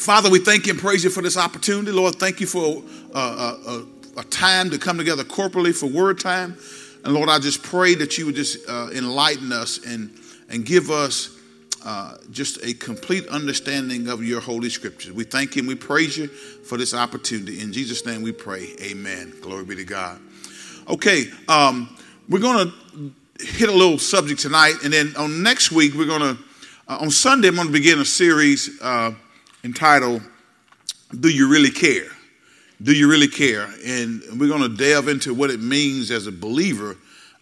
Father, we thank you and praise you for this opportunity. Lord, thank you for a, a, a time to come together corporately for word time. And Lord, I just pray that you would just uh, enlighten us and, and give us uh, just a complete understanding of your holy scriptures. We thank you and we praise you for this opportunity. In Jesus' name we pray. Amen. Glory be to God. Okay, um, we're going to hit a little subject tonight. And then on next week, we're going to, uh, on Sunday, I'm going to begin a series uh, entitled, Do You Really Care? Do You Really Care? And we're going to delve into what it means as a believer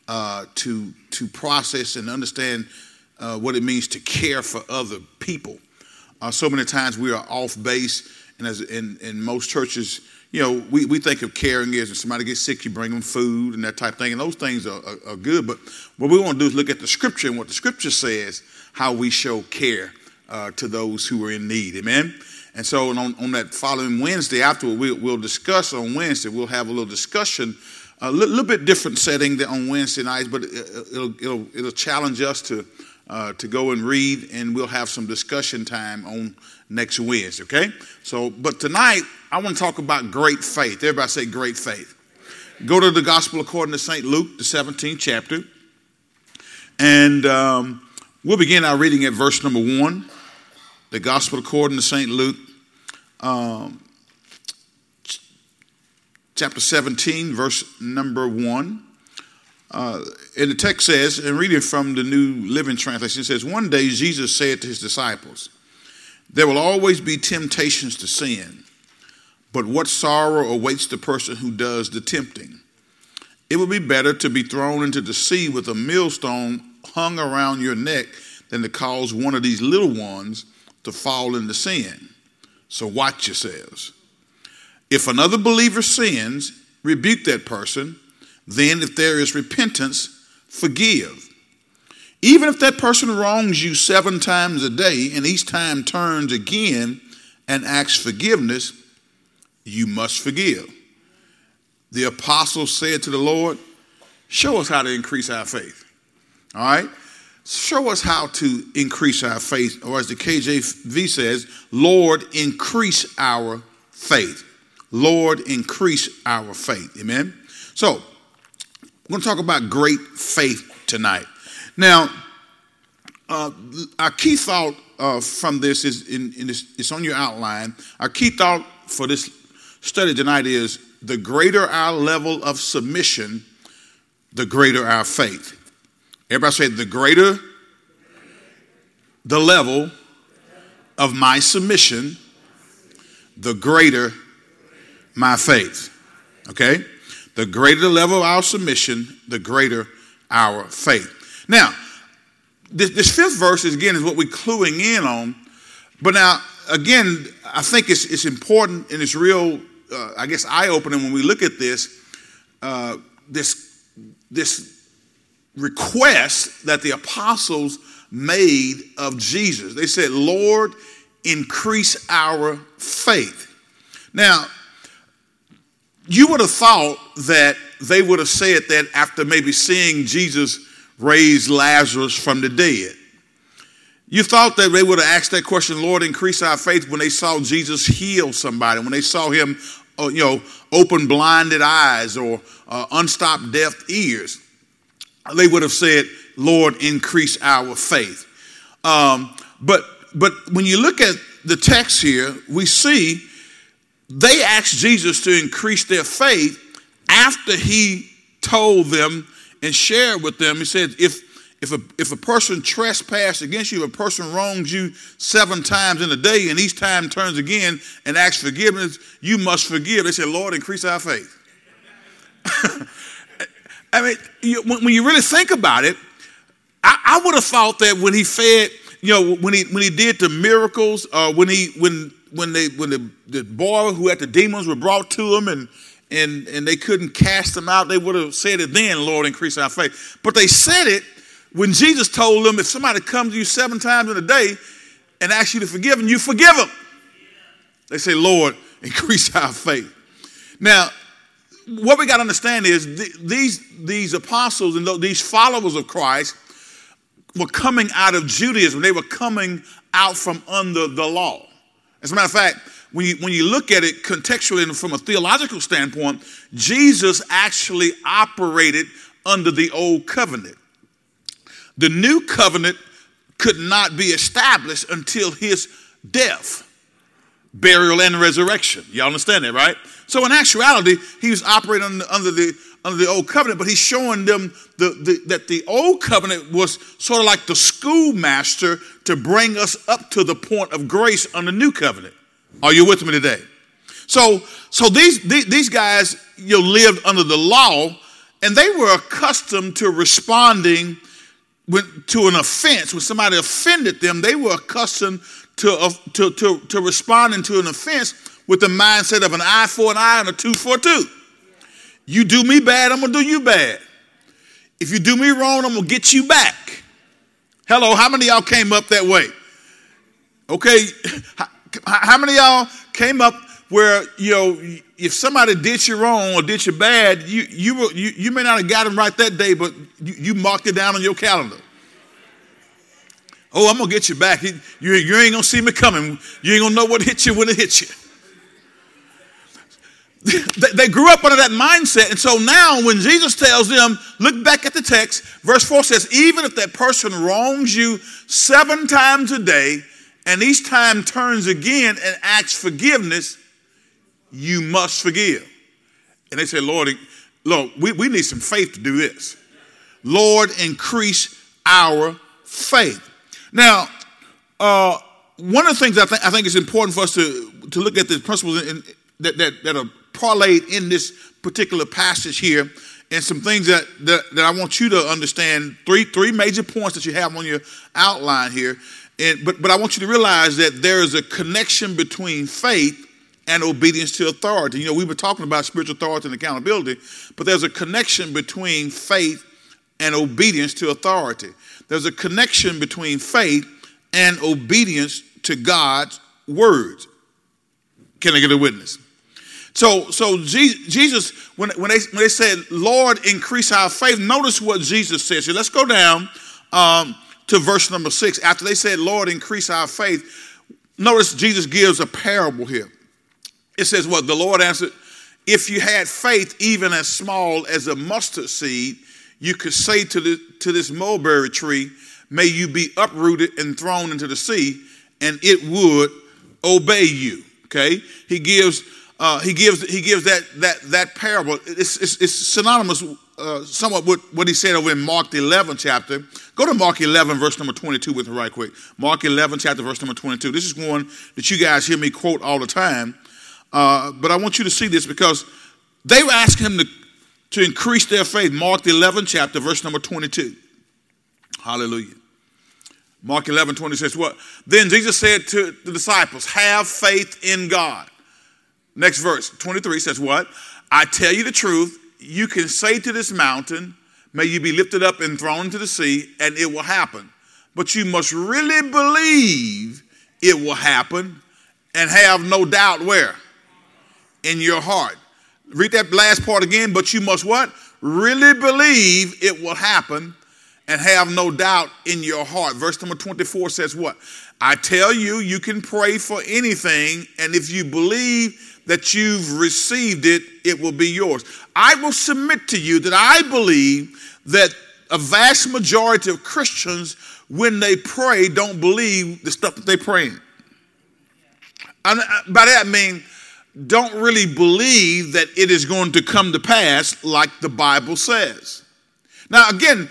uh, to, to process and understand uh, what it means to care for other people. Uh, so many times we are off base, and as in, in most churches, you know, we, we think of caring as when somebody gets sick, you bring them food and that type of thing, and those things are, are, are good. But what we want to do is look at the scripture and what the scripture says, how we show care uh, to those who are in need. Amen. And so on, on that following Wednesday afterward, we, will discuss on Wednesday. We'll have a little discussion, a little, little bit different setting on Wednesday nights, but it'll, it'll, it'll challenge us to uh, to go and read, and we'll have some discussion time on next Wednesday. Okay. So, but tonight I want to talk about great faith. Everybody say great faith. Go to the Gospel according to St. Luke, the 17th chapter, and um, we'll begin our reading at verse number one the Gospel according to St. Luke, um, chapter 17, verse number 1. Uh, and the text says, and reading from the New Living Translation, it says, One day Jesus said to his disciples, There will always be temptations to sin, but what sorrow awaits the person who does the tempting? It would be better to be thrown into the sea with a millstone hung around your neck than to cause one of these little ones to fall into sin. So watch yourselves. If another believer sins, rebuke that person. Then, if there is repentance, forgive. Even if that person wrongs you seven times a day and each time turns again and asks forgiveness, you must forgive. The apostles said to the Lord, Show us how to increase our faith. All right? Show us how to increase our faith, or as the KJV says, Lord, increase our faith. Lord, increase our faith. Amen. So, we're going to talk about great faith tonight. Now, uh, our key thought uh, from this is in, in this, it's on your outline. Our key thought for this study tonight is the greater our level of submission, the greater our faith. Everybody say, the greater the level of my submission, the greater my faith. Okay? The greater the level of our submission, the greater our faith. Now, this, this fifth verse is again is what we're cluing in on. But now, again, I think it's, it's important and it's real, uh, I guess, eye opening when we look at this. Uh, this, this request that the apostles made of Jesus. They said, Lord, increase our faith. Now, you would have thought that they would have said that after maybe seeing Jesus raise Lazarus from the dead. You thought that they would have asked that question, Lord, increase our faith when they saw Jesus heal somebody, when they saw him, uh, you know, open blinded eyes or uh, unstopped deaf ears they would have said, Lord, increase our faith. Um, but, but when you look at the text here, we see they asked Jesus to increase their faith after he told them and shared with them. He said, if, if, a, if a person trespass against you, if a person wrongs you seven times in a day, and each time turns again and asks forgiveness, you must forgive. They said, Lord, increase our faith. I mean, you, when, when, you really think about it, I, I would have thought that when he fed, you know, when he when he did the miracles, uh, when he when when they when the, the boy who had the demons were brought to him and and and they couldn't cast them out, they would have said it then, Lord, increase our faith. But they said it when Jesus told them, if somebody comes to you seven times in a day and asks you to forgive them, you forgive them. They say, Lord, increase our faith. Now, Mm-hmm. what we got to understand is th- these, these apostles and th- these followers of Christ were coming out of Judaism. They were coming out from under the law. As a matter of fact, when you, when you look at it contextually and from a theological standpoint, Jesus actually operated under the old covenant. The new covenant could not be established until his death, burial, and resurrection. Y'all understand that, right? So in actuality, he was operating under, under the under the old covenant, but he's showing them the, the, that the old covenant was sort of like the schoolmaster to bring us up to the point of grace the new covenant. Are you with me today? So, so these, these guys you know, lived under the law, and they were accustomed to responding when, to an offense. When somebody offended them, they were accustomed to, uh, to, to, to responding to an offense with the mindset of an eye for an eye and a tooth for a tooth. You do me bad, I'm gonna do you bad. If you do me wrong, I'm gonna get you back. Hello, how many y'all came up that way? Okay, how many y'all came up where you know if somebody did you wrong or did you bad, you you were, you, you may not have got them right that day, but you, you marked it down on your calendar. Oh, I'm gonna get you back. You, you ain't gonna see me coming. You ain't gonna know what hit you when it hits you. they grew up under that mindset. And so now, when Jesus tells them, look back at the text, verse 4 says, even if that person wrongs you seven times a day, and each time turns again and asks forgiveness, you must forgive. And they say, Lord, Lord, we, we need some faith to do this. Lord, increase our faith. Now, uh, one of the things I, th- I think is important for us to, to look at the principles in, in, that, that, that are parlayed in this particular passage here and some things that, that, that, I want you to understand. Three, three major points that you have on your outline here. And, but, but I want you to realize that there is a connection between faith and obedience to authority. You know, we've been talking about spiritual authority and accountability, but there's a connection between faith and obedience to authority. There's a connection between faith and obedience to God's words. Can I get a witness? So, so Jesus, when, when, they, when they said, Lord, increase our faith, notice what Jesus says. So let's go down um, to verse number six. After they said, Lord, increase our faith, notice Jesus gives a parable here. It says, What? the Lord answered, If you had faith even as small as a mustard seed, you could say to, the, to this mulberry tree, May you be uprooted and thrown into the sea, and it would obey you. Okay? He gives uh, he gives he gives that that that parable. It's, it's, it's synonymous uh, somewhat with what he said over in Mark the 11th chapter. Go to Mark 11 verse number 22 with me right quick. Mark 11 chapter verse number 22. This is one that you guys hear me quote all the time, uh, but I want you to see this because they were asking him to to increase their faith. Mark the 11th chapter verse number 22. Hallelujah. Mark 11, 20 says what? Then Jesus said to the disciples, Have faith in God. Next verse, 23 says, What? I tell you the truth, you can say to this mountain, May you be lifted up and thrown into the sea, and it will happen. But you must really believe it will happen and have no doubt where? In your heart. Read that last part again, but you must what? Really believe it will happen and have no doubt in your heart. Verse number 24 says what? I tell you, you can pray for anything, and if you believe that you've received it, it will be yours. I will submit to you that I believe that a vast majority of Christians, when they pray, don't believe the stuff that they pray. And uh, by that I mean, don't really believe that it is going to come to pass like the Bible says. Now, again,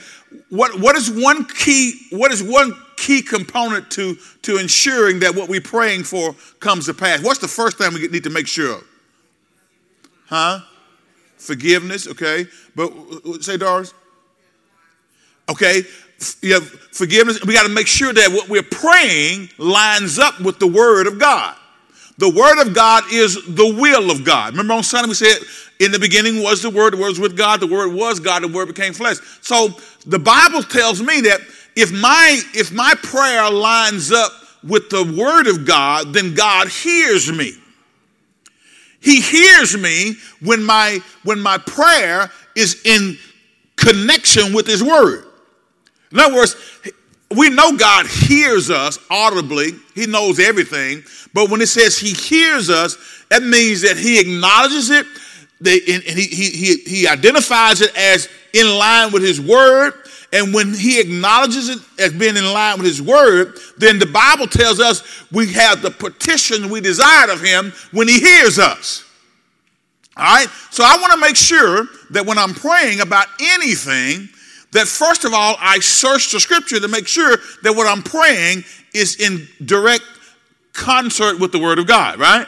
what, what is one key, what is one key component to, to ensuring that what we're praying for comes to pass. What's the first thing we need to make sure of? Huh? Forgiveness, okay. But uh, uh, say, Doris? Okay. Yeah, forgiveness. We got to make sure that what we're praying lines up with the Word of God. The Word of God is the will of God. Remember on Sunday we said, in the beginning was the Word, the Word was with God, the Word was God, the Word became flesh. So the Bible tells me that if my if my prayer lines up with the word of God, then God hears me. He hears me when my when my prayer is in connection with his word. In other words, we know God hears us audibly, He knows everything. But when it says He hears us, that means that He acknowledges it, and he, he, he, he identifies it as in line with His Word. And when He acknowledges it as being in line with His Word, then the Bible tells us we have the petition we desired of Him when He hears us. All right? So I want to make sure that when I'm praying about anything, that first of all, I search the scripture to make sure that what I'm praying is in direct concert with the word of God, right?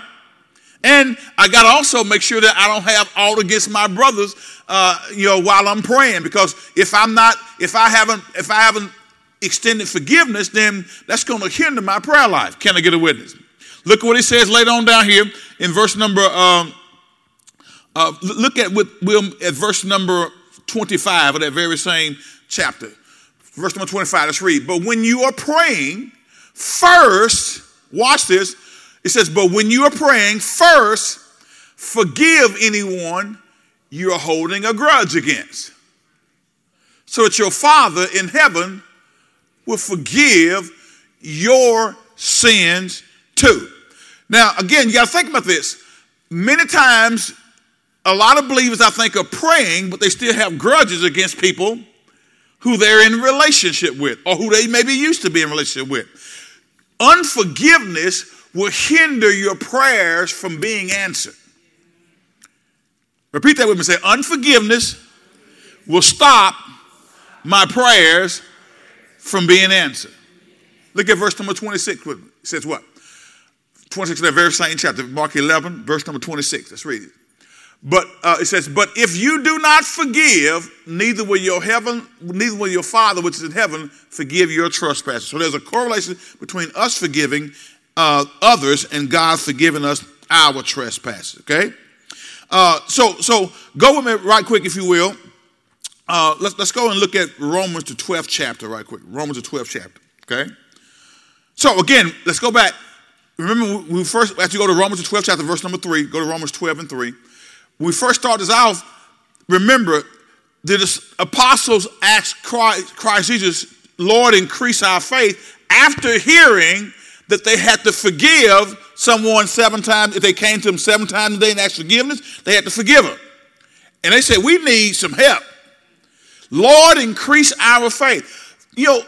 And I got to also make sure that I don't have all against my brothers, uh, you know, while I'm praying. Because if I'm not, if I haven't, if I haven't extended forgiveness, then that's going to hinder my prayer life. Can I get a witness? Look at what he says later on down here in verse number. Um, uh, look at with Will at verse number 25 of that very same chapter. Verse number 25, let's read. But when you are praying, first, watch this. It says, But when you are praying, first, forgive anyone you are holding a grudge against, so that your Father in heaven will forgive your sins too. Now, again, you got to think about this. Many times a lot of believers, I think, are praying, but they still have grudges against people who they're in relationship with or who they maybe used to be in relationship with. Unforgiveness will hinder your prayers from being answered. Repeat that with me. Say, unforgiveness will stop my prayers from being answered. Look at verse number 26 It says what? 26 in that very same chapter, Mark 11, verse number 26. Let's read it. But uh, it says, but if you do not forgive, neither will your heaven, neither will your Father which is in heaven forgive your trespasses. So there's a correlation between us forgiving uh, others and God forgiving us our trespasses. Okay, uh, so so go with me right quick, if you will. Uh, let's let's go and look at Romans the 12th chapter right quick. Romans the 12th chapter. Okay. So again, let's go back. Remember, we first as you go to Romans the 12th chapter, verse number three. Go to Romans 12 and three when we first started this off, remember, the apostles asked Christ, Christ Jesus, Lord, increase our faith after hearing that they had to forgive someone seven times. If they came to him seven times a day and asked forgiveness, they had to forgive them. And they said, We need some help. Lord, increase our faith. You know,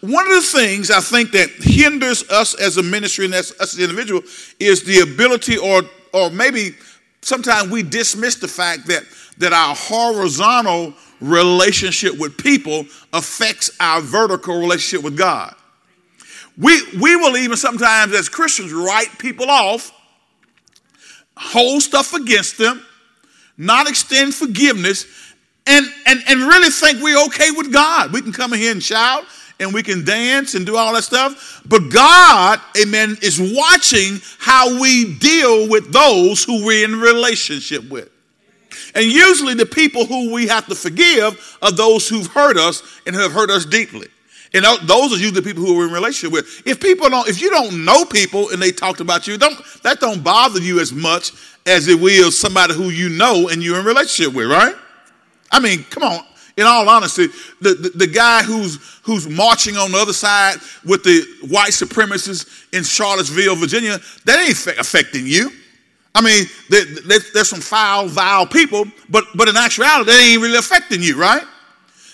one of the things I think that hinders us as a ministry and as us as an individual is the ability or or maybe sometimes we dismiss the fact that, that our horizontal relationship with people affects our vertical relationship with God. We, we will even sometimes, as Christians, write people off, hold stuff against them, not extend forgiveness, and, and, and really think we're okay with God. We can come in here and shout and we can dance and do all that stuff. But God, amen, is watching how we deal with those who we're in relationship with. And usually the people who we have to forgive are those who've hurt us and have hurt us deeply. And those are usually the people who we're in relationship with. If people don't, if you don't know people and they talked about you, don't that don't bother you as much as it will somebody who you know and you're in relationship with, right? I mean, come on in all honesty, the, the, the, guy who's, who's marching on the other side with the white supremacists in Charlottesville, Virginia, that ain't affecting you. I mean, there's some foul, vile people, but, but in actuality, they ain't really affecting you, right?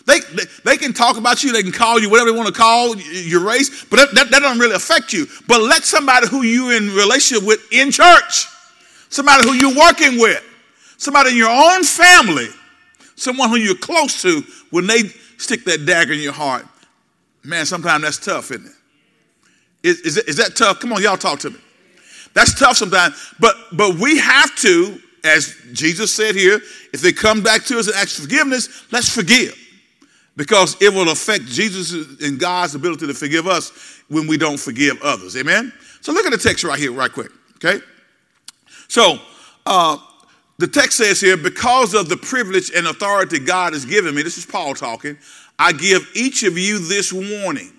They, they, they, can talk about you, they can call you whatever they want to call your race, but that, that, that doesn't really affect you. But let somebody who you're in relationship with in church, somebody who you're working with, somebody in your own family, someone who you're close to, when they stick that dagger in your heart, man, sometimes that's tough, isn't it? Is, is, is that tough? Come on, y'all talk to me. That's tough sometimes, but but we have to, as Jesus said here, if they come back to us and ask forgiveness, let's forgive. Because it will affect Jesus and God's ability to forgive us when we don't forgive others. Amen? So look at the text right here, right quick. Okay? So uh, the text says here, because of the privilege and authority God has given me, this is Paul talking, I give each of you this warning.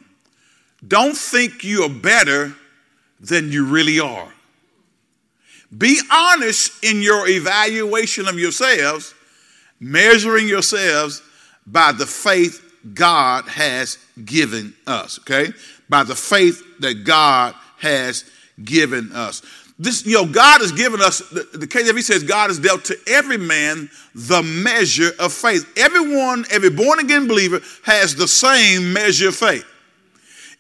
Don't think you are better than you really are. Be honest in your evaluation of yourselves, measuring yourselves by the faith God has given us, okay? By the faith that God has given us. This, you know, God has given us, the, the KJV says God has dealt to every man the measure of faith. Everyone, every born again believer has the same measure of faith.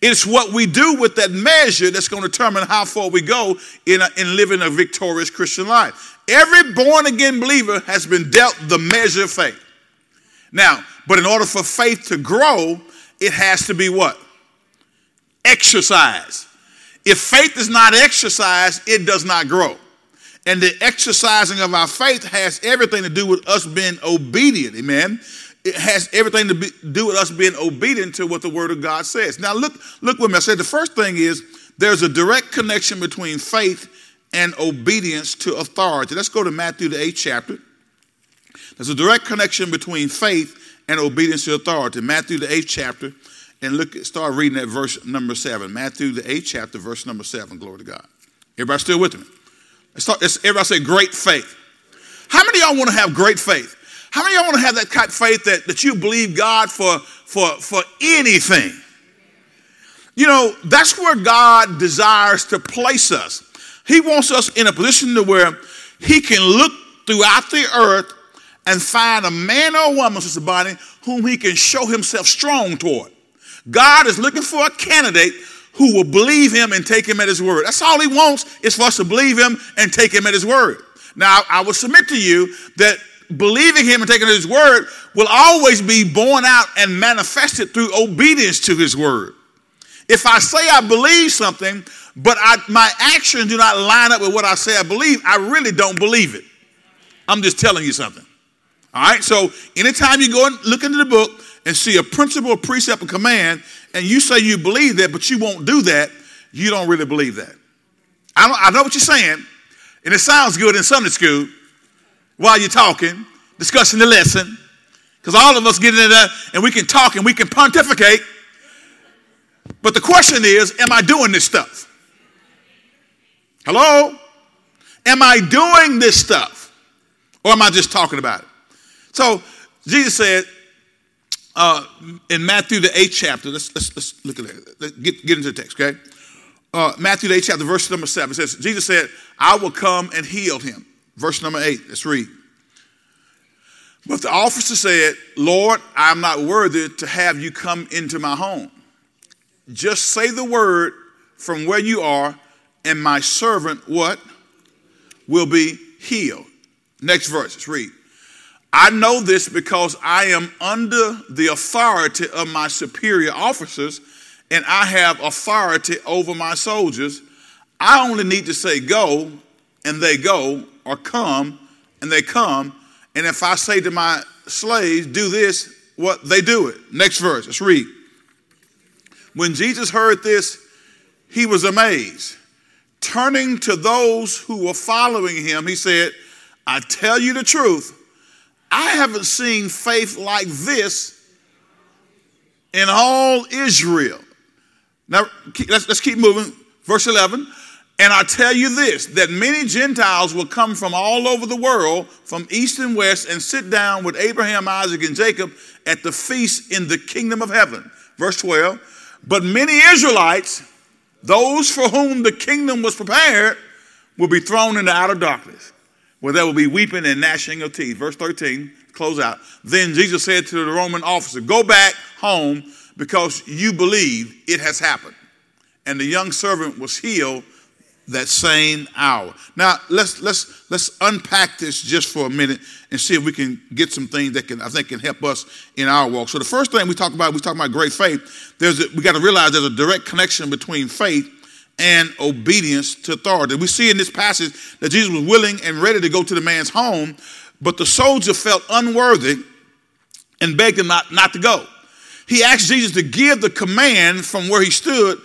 It's what we do with that measure that's going to determine how far we go in, a, in living a victorious Christian life. Every born again believer has been dealt the measure of faith. Now, but in order for faith to grow, it has to be what? Exercise. If faith is not exercised, it does not grow. And the exercising of our faith has everything to do with us being obedient. Amen. It has everything to be, do with us being obedient to what the Word of God says. Now, look, look with me. I said. The first thing is there's a direct connection between faith and obedience to authority. Let's go to Matthew, the eighth chapter. There's a direct connection between faith and obedience to authority. Matthew, the eighth chapter, and look, start reading at verse number seven. Matthew, the eighth chapter, verse number seven. Glory to God. Everybody still with me? Let's everybody say great faith. How many y'all want to have great faith? How many y'all want to have that kind of faith that, that you believe God for, for, for anything? You know, that's where God desires to place us. He wants us in a position to where he can look throughout the earth and find a man or woman, Sister Bonnie, whom he can show himself strong toward. God is looking for a candidate who will believe him and take him at his word. That's all he wants is for us to believe him and take him at his word. Now, I will submit to you that believing him and taking his word will always be borne out and manifested through obedience to his word. If I say I believe something, but I, my actions do not line up with what I say I believe, I really don't believe it. I'm just telling you something. All right, so anytime you go and look into the book and see a principle, a precept, a command, and you say you believe that, but you won't do that, you don't really believe that. I, I know what you're saying, and it sounds good in Sunday school while you're talking, discussing the lesson, because all of us get in there and we can talk and we can pontificate. But the question is, am I doing this stuff? Hello? Am I doing this stuff? Or am I just talking about it? So Jesus said uh, in Matthew the eighth chapter, let's, let's, let's look at that. Let's get, get into the text, okay? Uh, Matthew the eighth chapter, verse number seven says, Jesus said, I will come and heal him. Verse number eight, let's read. But the officer said, Lord, I'm not worthy to have you come into my home. Just say the word from where you are, and my servant, what? Will be healed. Next verse, let's read. I know this because I am under the authority of my superior officers, and I have authority over my soldiers. I only need to say go, and they go, or come, and they come. And if I say to my slaves, do this, what they do it. Next verse, let's read. When Jesus heard this, he was amazed. Turning to those who were following him, he said, I tell you the truth, I haven't seen faith like this in all Israel. Now, let's, let's keep moving. Verse 11. And I tell you this that many Gentiles will come from all over the world, from east and west, and sit down with Abraham, Isaac, and Jacob at the feast in the kingdom of heaven. Verse 12. But many Israelites, those for whom the kingdom was prepared, will be thrown into outer darkness, where there will be weeping and gnashing of teeth. Verse 13, close out. Then Jesus said to the Roman officer, Go back home because you believe it has happened. And the young servant was healed that same hour. Now let's let's let's unpack this just for a minute and see if we can get some things that can I think can help us in our walk. So the first thing we talk about, we talk about great faith. There's a, we got to realize there's a direct connection between faith and obedience to authority. We see in this passage that Jesus was willing and ready to go to the man's home, but the soldier felt unworthy and begged him not, not to go. He asked Jesus to give the command from where he stood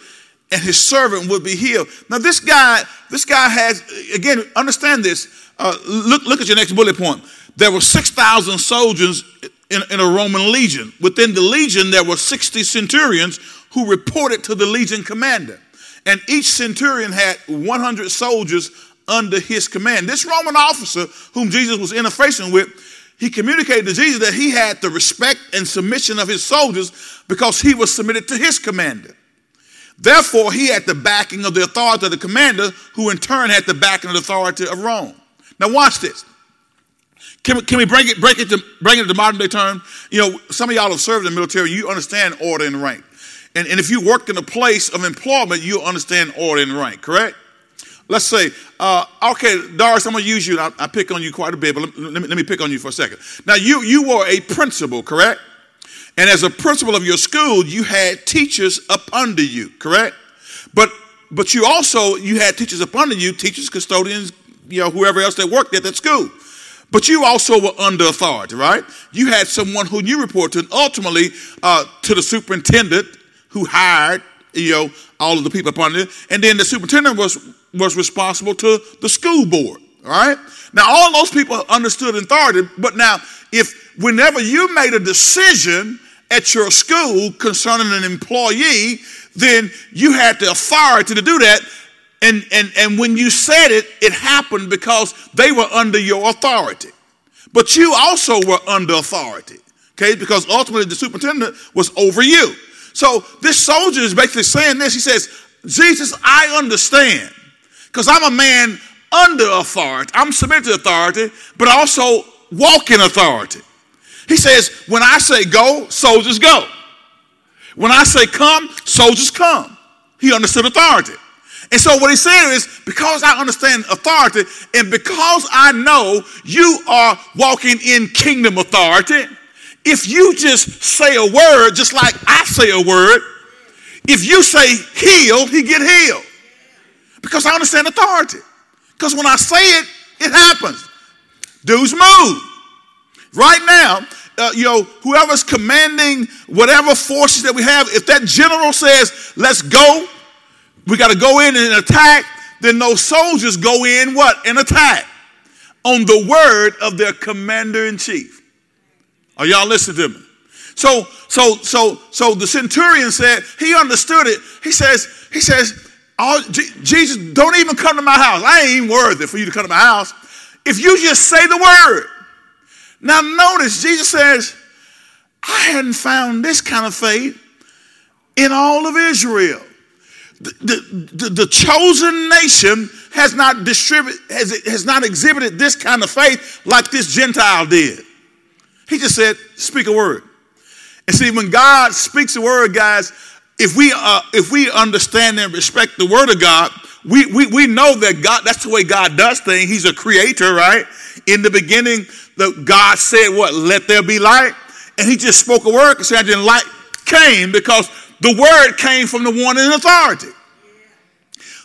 and his servant would be healed. Now, this guy, this guy has, again, understand this. Uh, look, look at your next bullet point. There were 6,000 soldiers in, in a Roman legion. Within the legion, there were 60 centurions who reported to the legion commander. And each centurion had 100 soldiers under his command. This Roman officer, whom Jesus was interfacing with, he communicated to Jesus that he had the respect and submission of his soldiers because he was submitted to his commander. Therefore, he had the backing of the authority of the commander, who in turn had the backing of the authority of Rome. Now, watch this. Can we, can we bring it, break it to, bring it to modern day term? You know, some of y'all have served in the military, you understand order and rank. And, and if you worked in a place of employment, you understand order and rank, correct? Let's say, uh, okay, Doris, I'm going to use you. I, I, pick on you quite a bit, but let, let, me, let me pick on you for a second. Now, you, you were a principal, correct? And as a principal of your school, you had teachers up under you, correct? But but you also you had teachers up under you, teachers, custodians, you know, whoever else that worked at that school. But you also were under authority, right? You had someone who you report to, ultimately uh, to the superintendent who hired, you know, all of the people up under, and then the superintendent was was responsible to the school board. All right. Now all those people understood authority, but now if whenever you made a decision at your school concerning an employee, then you had the authority to do that. And, and, and when you said it, it happened because they were under your authority. But you also were under authority, okay? Because ultimately the superintendent was over you. So this soldier is basically saying this. He says, Jesus, I understand because I'm a man under authority. I'm submitted to authority, but also walk in authority. He says, when I say go, soldiers go. When I say come, soldiers come. He understood authority. And so what he's saying is, because I understand authority and because I know you are walking in kingdom authority, if you just say a word, just like I say a word, if you say heal, he get healed. Because I understand authority. Because when I say it, it happens. Dudes move. Right now, uh, you know, whoever's commanding whatever forces that we have, if that general says, let's go, we got to go in and attack, then those soldiers go in what? And attack on the word of their commander in chief. Are y'all listening to me? So, so, so, so the centurion said, he understood it. He says, he says, all, Jesus, don't even come to my house. I ain't even worthy for you to come to my house. If you just say the word, now, notice Jesus says, I hadn't found this kind of faith in all of Israel. The, the, the, the chosen nation has not distributed, has, has not exhibited this kind of faith like this Gentile did. He just said, speak a word. And see, when God speaks a word, guys, if we uh, if we understand and respect the word of God, we, we, we know that God, that's the way God does things. He's a creator, right? In the beginning, the God said, What? Let there be light. And he just spoke a word and then light came because the word came from the one in authority.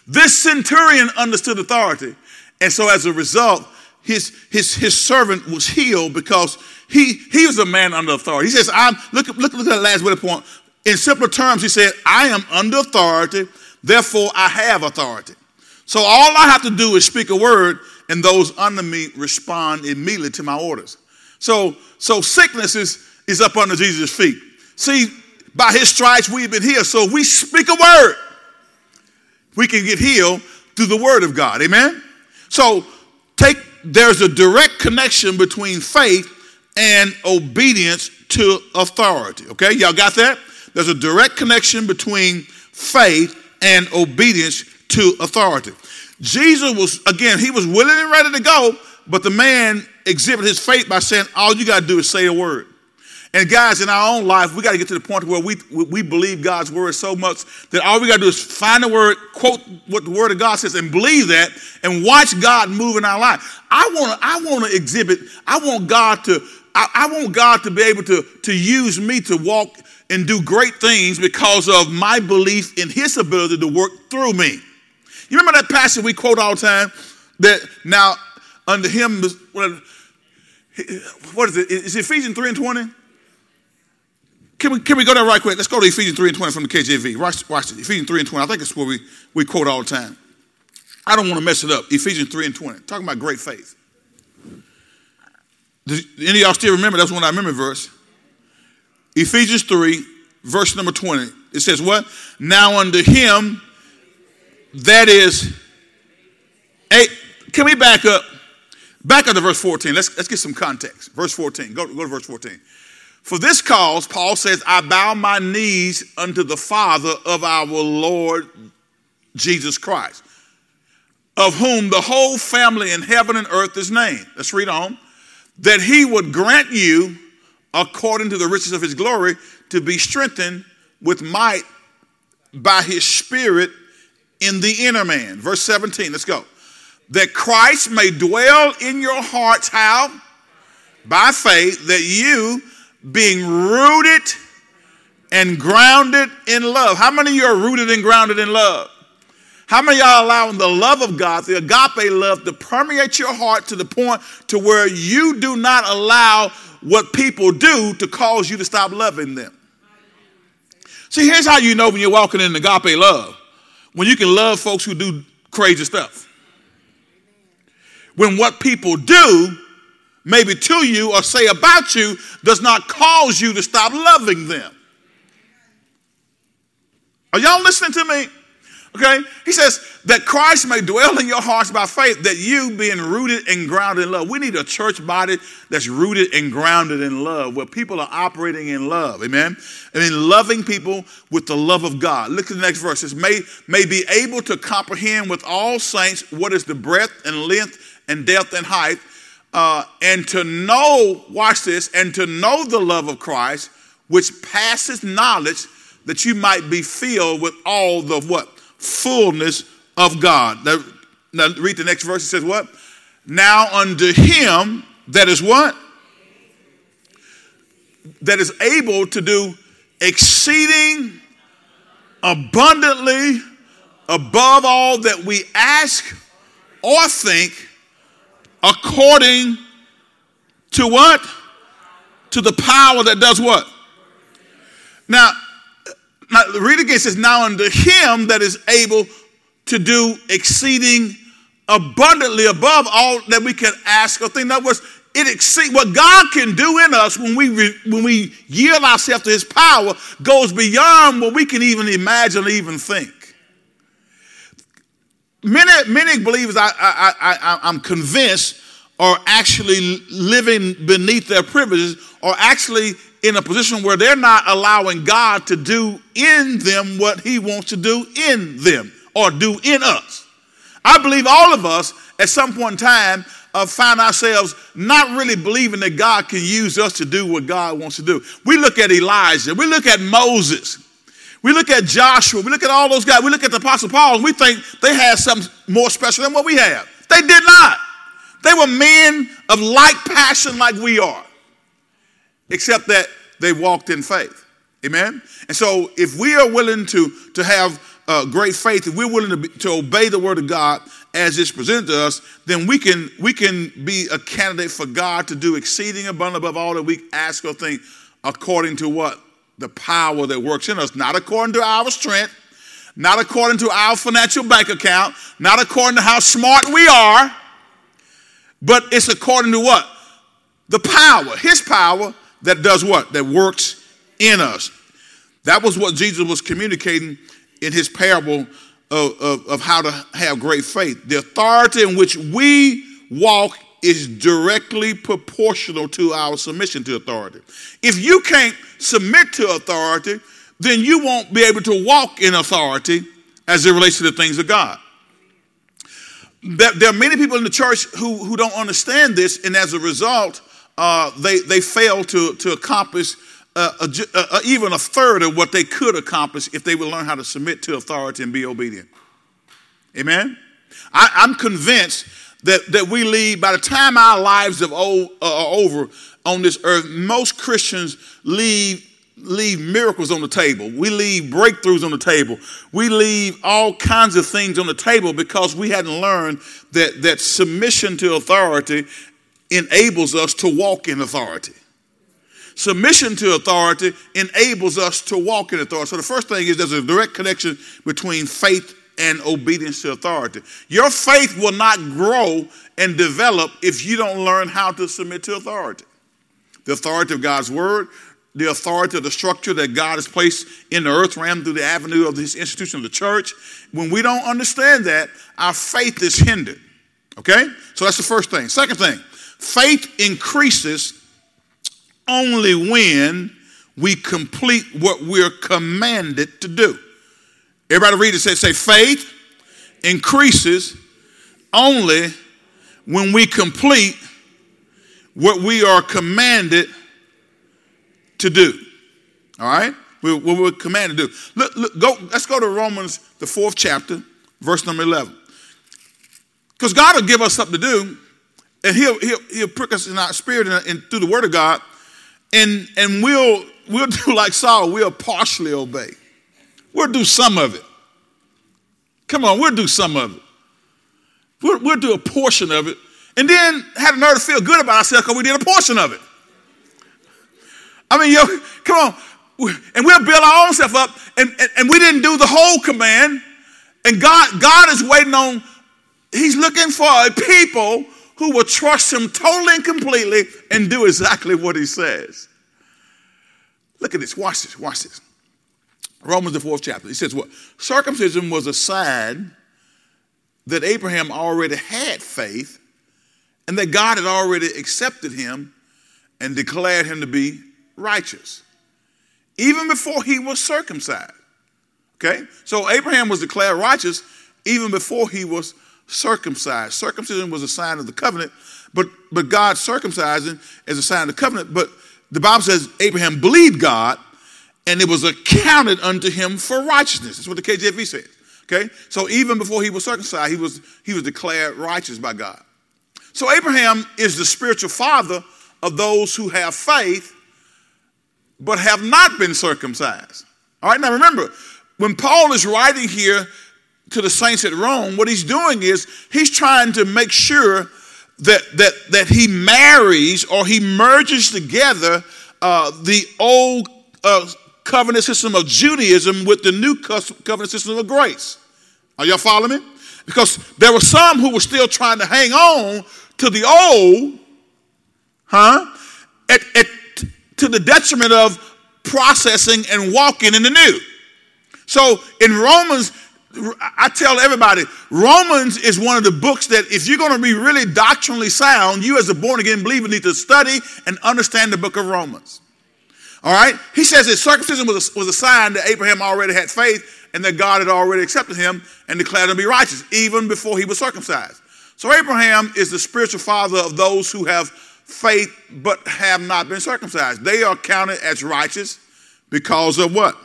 This centurion understood authority. And so as a result, his, his, his servant was healed because he, he was a man under authority. He says, I'm, look, look, look at that last bullet point. In simpler terms, he said, I am under authority, therefore I have authority. So all I have to do is speak a word and those under me respond immediately to my orders. So, so sickness is, is up under Jesus' feet. See, by his stripes we've been healed. So we speak a word, we can get healed through the word of God. Amen? So take there's a direct connection between faith and obedience to authority. Okay, y'all got that? There's a direct connection between faith and obedience to authority. Jesus was, again, he was willing and ready to go, but the man exhibited his faith by saying, All you got to do is say a word. And guys, in our own life, we got to get to the point where we, we believe God's word so much that all we got to do is find the word, quote what the word of God says, and believe that, and watch God move in our life. I want to I want to exhibit. I want God to. I, I want God to be able to to use me to walk and do great things because of my belief in His ability to work through me. You remember that passage we quote all the time? That now under him, what is it? Is it Ephesians 3 and 20? Can we, can we go there right quick? Let's go to Ephesians 3 and 20 from the KJV. Watch, watch it. Ephesians 3 and 20. I think it's where we, we quote all the time. I don't want to mess it up. Ephesians 3 and 20. Talking about great faith. Does any of y'all still remember? That's one I remember verse. Ephesians 3, verse number 20. It says, What? Now unto him that is, a, can we back up? Back up to verse 14. Let's, let's get some context. Verse 14. Go, go to verse 14. For this cause, Paul says, I bow my knees unto the Father of our Lord Jesus Christ, of whom the whole family in heaven and earth is named. Let's read on. That he would grant you, according to the riches of his glory, to be strengthened with might by his spirit in the inner man. Verse 17, let's go that Christ may dwell in your hearts. How? By faith, that you, being rooted and grounded in love. How many of you are rooted and grounded in love? How many y'all allowing the love of God, the agape love, to permeate your heart to the point to where you do not allow what people do to cause you to stop loving them? See, here's how you know when you're walking in agape love. When you can love folks who do crazy stuff when what people do, maybe to you or say about you, does not cause you to stop loving them. Are y'all listening to me? Okay? He says that Christ may dwell in your hearts by faith, that you being rooted and grounded in love. We need a church body that's rooted and grounded in love, where people are operating in love. Amen? I mean, loving people with the love of God. Look at the next verse. It says, may, may be able to comprehend with all saints what is the breadth and length and depth and height, uh, and to know, watch this, and to know the love of Christ, which passes knowledge, that you might be filled with all the what? Fullness of God. Now, now read the next verse. It says what? Now unto him that is what? That is able to do exceeding abundantly above all that we ask or think according to what? To the power that does what? Now, now read again. Says, Now unto him that is able to do exceeding abundantly above all that we can ask or think. In other words, it exceed what God can do in us when we re, when we yield ourselves to His power goes beyond what we can even imagine or even think. Many, many believers, I, I, I, I'm convinced, are actually living beneath their privileges, or actually in a position where they're not allowing God to do in them what He wants to do in them or do in us. I believe all of us at some point in time uh, find ourselves not really believing that God can use us to do what God wants to do. We look at Elijah, we look at Moses, we look at Joshua, we look at all those guys, we look at the Apostle Paul, and we think they had something more special than what we have. They did not. They were men of like passion, like we are, except that they walked in faith. Amen? And so, if we are willing to, to have uh, great faith, if we're willing to, be, to obey the word of God as it's presented to us, then we can, we can be a candidate for God to do exceeding abundant above all that we ask or think according to what? the power that works in us, not according to our strength, not according to our financial bank account, not according to how smart we are, but it's according to what? The power, His power that does what? That works in us. That was what Jesus was communicating in his parable of, of, of how to have great faith. The authority in which we walk is directly proportional to our submission to authority. If you can't submit to authority, then you won't be able to walk in authority as it relates to the things of God. There, are many people in the church who, who don't understand this, and as a result, uh, they, they fail to, to accomplish uh, a, even a third of what they could accomplish if they would learn how to submit to authority and be obedient. Amen? I, I'm convinced that, that we leave, by the time our lives are over on this earth, most Christians leave, leave miracles on the table. We leave breakthroughs on the table. We leave all kinds of things on the table because we hadn't learned that, that submission to authority enables us to walk in authority. Submission to authority enables us to walk in authority. So the first thing is there's a direct connection between faith and obedience to authority. Your faith will not grow and develop if you don't learn how to submit to authority. The authority of God's word, the authority of the structure that God has placed in the earth realm through the avenue of this institution of the church. When we don't understand that, our faith is hindered. Okay? So that's the first thing. Second thing, faith increases only when we complete what we're commanded to do. Everybody read it, say, say faith increases only when we complete what we are commanded to do. All right? What we're commanded to do. Look, look, go, let's go to Romans, the fourth chapter, verse number 11. Because God will give us something to do, and He'll, he'll, he'll prick us in our spirit and, and through the Word of God, and, and we'll, we'll do like Saul, we'll partially obey. We'll do some of it. Come on, we'll do some of it. We'll, we'll do a portion of it, and then have the to feel good about ourselves because we did a portion of it. I mean, yo, come on. And we'll build our own stuff up, and, and, and we didn't do the whole command. And God, God is waiting on, He's looking for a people who will trust Him totally and completely and do exactly what He says. Look at this. Watch this. Watch this. Romans, the fourth chapter. He says what? Circumcision was a sign that Abraham already had faith and that God had already accepted him and declared him to be righteous, even before he was circumcised. Okay? So Abraham was declared righteous even before he was circumcised. Circumcision was a sign of the covenant, but, but God circumcising is a sign of the covenant. But the Bible says Abraham believed God and it was accounted unto him for righteousness. That's what the KJV says. Okay? So even before he was circumcised, he was, he was declared righteous by God. So Abraham is the spiritual father of those who have faith but have not been circumcised. All right, now remember, when Paul is writing here to the saints at Rome, what he's doing is he's trying to make sure that, that, that he marries or he merges together uh, the old uh, covenant system of Judaism with the new covenant system of grace. Are y'all following me? Because there were some who were still trying to hang on to the old, huh? At, at, to the detriment of processing and walking in the new. So in Romans, I tell everybody, Romans is one of the books that if you're going to be really doctrinally sound, you as a born again believer need to study and understand the book of Romans. All right? He says that circumcision was a, was a sign that Abraham already had faith and that God had already accepted him and declared him to be righteous, even before he was circumcised. So Abraham is the spiritual father of those who have faith but have not been circumcised. They are counted as righteous because of what?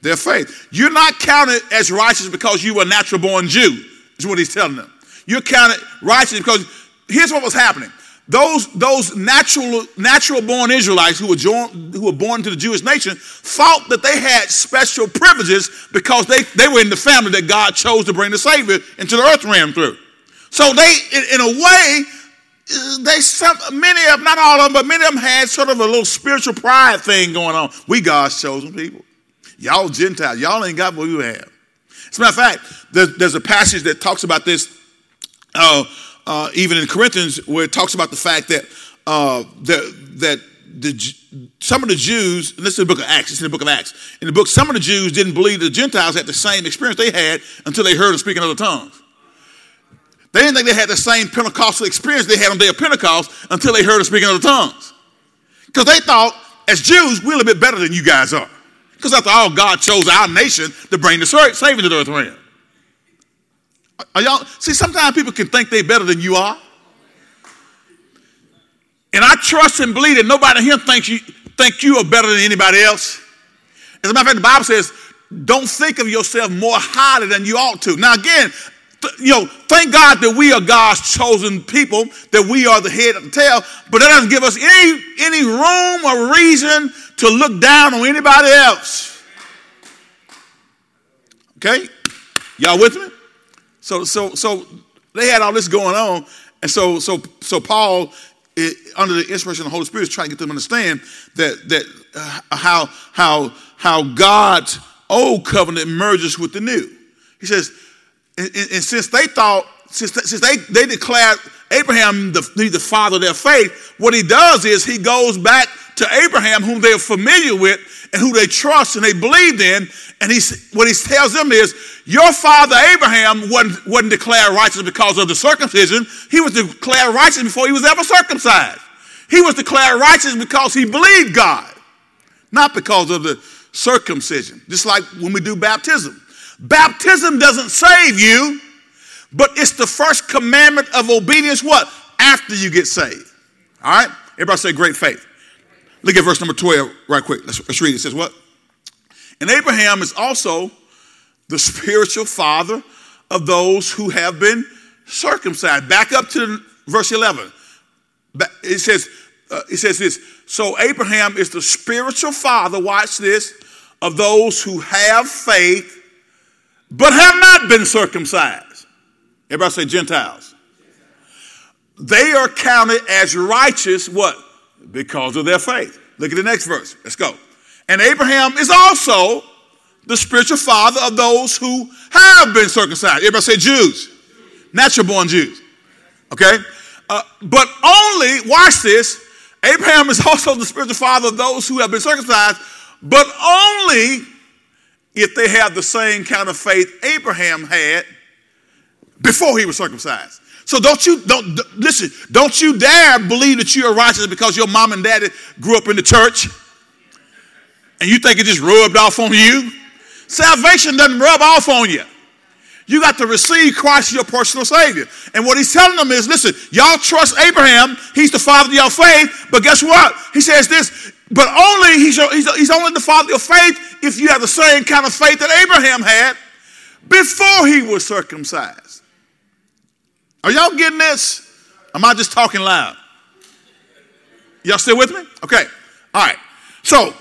Their faith. You're not counted as righteous because you were a natural born Jew, is what he's telling them. You're counted righteous because here's what was happening. Those, those natural, natural born Israelites who were, joined, who were born to the Jewish nation thought that they had special privileges because they, they were in the family that God chose to bring the Savior into the earth realm through. So they, in, in a way, they some many of not all of them, but many of them had sort of a little spiritual pride thing going on. We God's chosen people. Y'all Gentiles, y'all ain't got what you have. As a matter of fact, there's, there's a passage that talks about this, uh, uh, even in Corinthians, where it talks about the fact that uh, that, that the, some of the Jews, and this is the book of Acts, it's in the book of Acts. In the book, some of the Jews didn't believe the Gentiles had the same experience they had until they heard them speaking other tongues. They didn't think they had the same Pentecostal experience they had on the day of Pentecost until they heard them speaking other tongues. Because they thought, as Jews, we're a little bit better than you guys are. Because after all, God chose our nation to bring the Savior to the earth realm. Are y'all see? Sometimes people can think they're better than you are, and I trust and believe that nobody here thinks you think you are better than anybody else. As a matter of fact, the Bible says, "Don't think of yourself more highly than you ought to." Now, again, you know, thank God that we are God's chosen people, that we are the head of the tail, but that doesn't give us any, any room or reason to look down on anybody else. Okay? Y'all with me? So, so, so they had all this going on, and so, so, so Paul, it, under the inspiration of the Holy Spirit, is trying to get them to understand that that uh, how how how God's old covenant merges with the new. He says and, and since they thought, since, since they, they declared Abraham the, the father of their faith, what he does is he goes back to Abraham, whom they are familiar with and who they trust and they believed in. And he, what he tells them is, Your father Abraham wasn't, wasn't declared righteous because of the circumcision. He was declared righteous before he was ever circumcised. He was declared righteous because he believed God, not because of the circumcision. Just like when we do baptism. Baptism doesn't save you, but it's the first commandment of obedience, what? After you get saved. All right? Everybody say great faith. Look at verse number 12 right quick. Let's, let's read it. It says what? And Abraham is also the spiritual father of those who have been circumcised. Back up to verse 11. It says, uh, it says this. So Abraham is the spiritual father, watch this, of those who have faith but have not been circumcised. Everybody say Gentiles. They are counted as righteous, what? Because of their faith. Look at the next verse. Let's go. And Abraham is also the spiritual father of those who have been circumcised. Everybody say Jews. Natural born Jews. Okay? Uh, but only, watch this, Abraham is also the spiritual father of those who have been circumcised, but only if they have the same kind of faith Abraham had before he was circumcised. So don't you don't listen, don't you dare believe that you are righteous because your mom and daddy grew up in the church and you think it just rubbed off on you. Salvation doesn't rub off on you. You got to receive Christ as your personal Savior. And what he's telling them is listen, y'all trust Abraham, he's the father of your faith, but guess what? He says this, but only he's, he's, he's only the father of faith if you have the same kind of faith that Abraham had before he was circumcised. Are y'all getting this? Am I just talking loud? Y'all still with me? Okay. All right. So,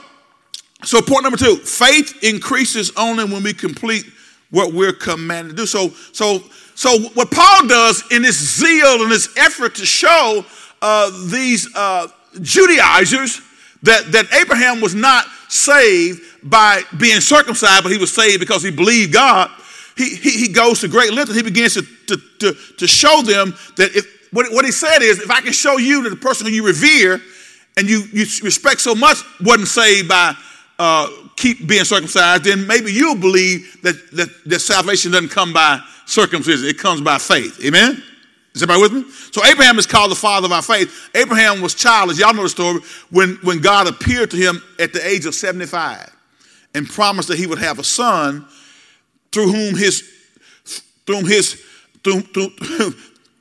so point number two: faith increases only when we complete what we're commanded to do. So, so, so what Paul does in this zeal and this effort to show uh, these uh, Judaizers that that Abraham was not saved by being circumcised, but he was saved because he believed God he, he, he goes to great lengths and he begins to, to, to, to show them that if, what, what he said is, if I can show you that the person who you revere and you, you respect so much wasn't saved by uh, keep being circumcised, then maybe you'll believe that, that, that salvation doesn't come by circumcision, it comes by faith. Amen? Is everybody with me? So Abraham is called the father of our faith. Abraham was childless. Y'all know the story when, when God appeared to him at the age of 75 and promised that he would have a son through whom his through his through, through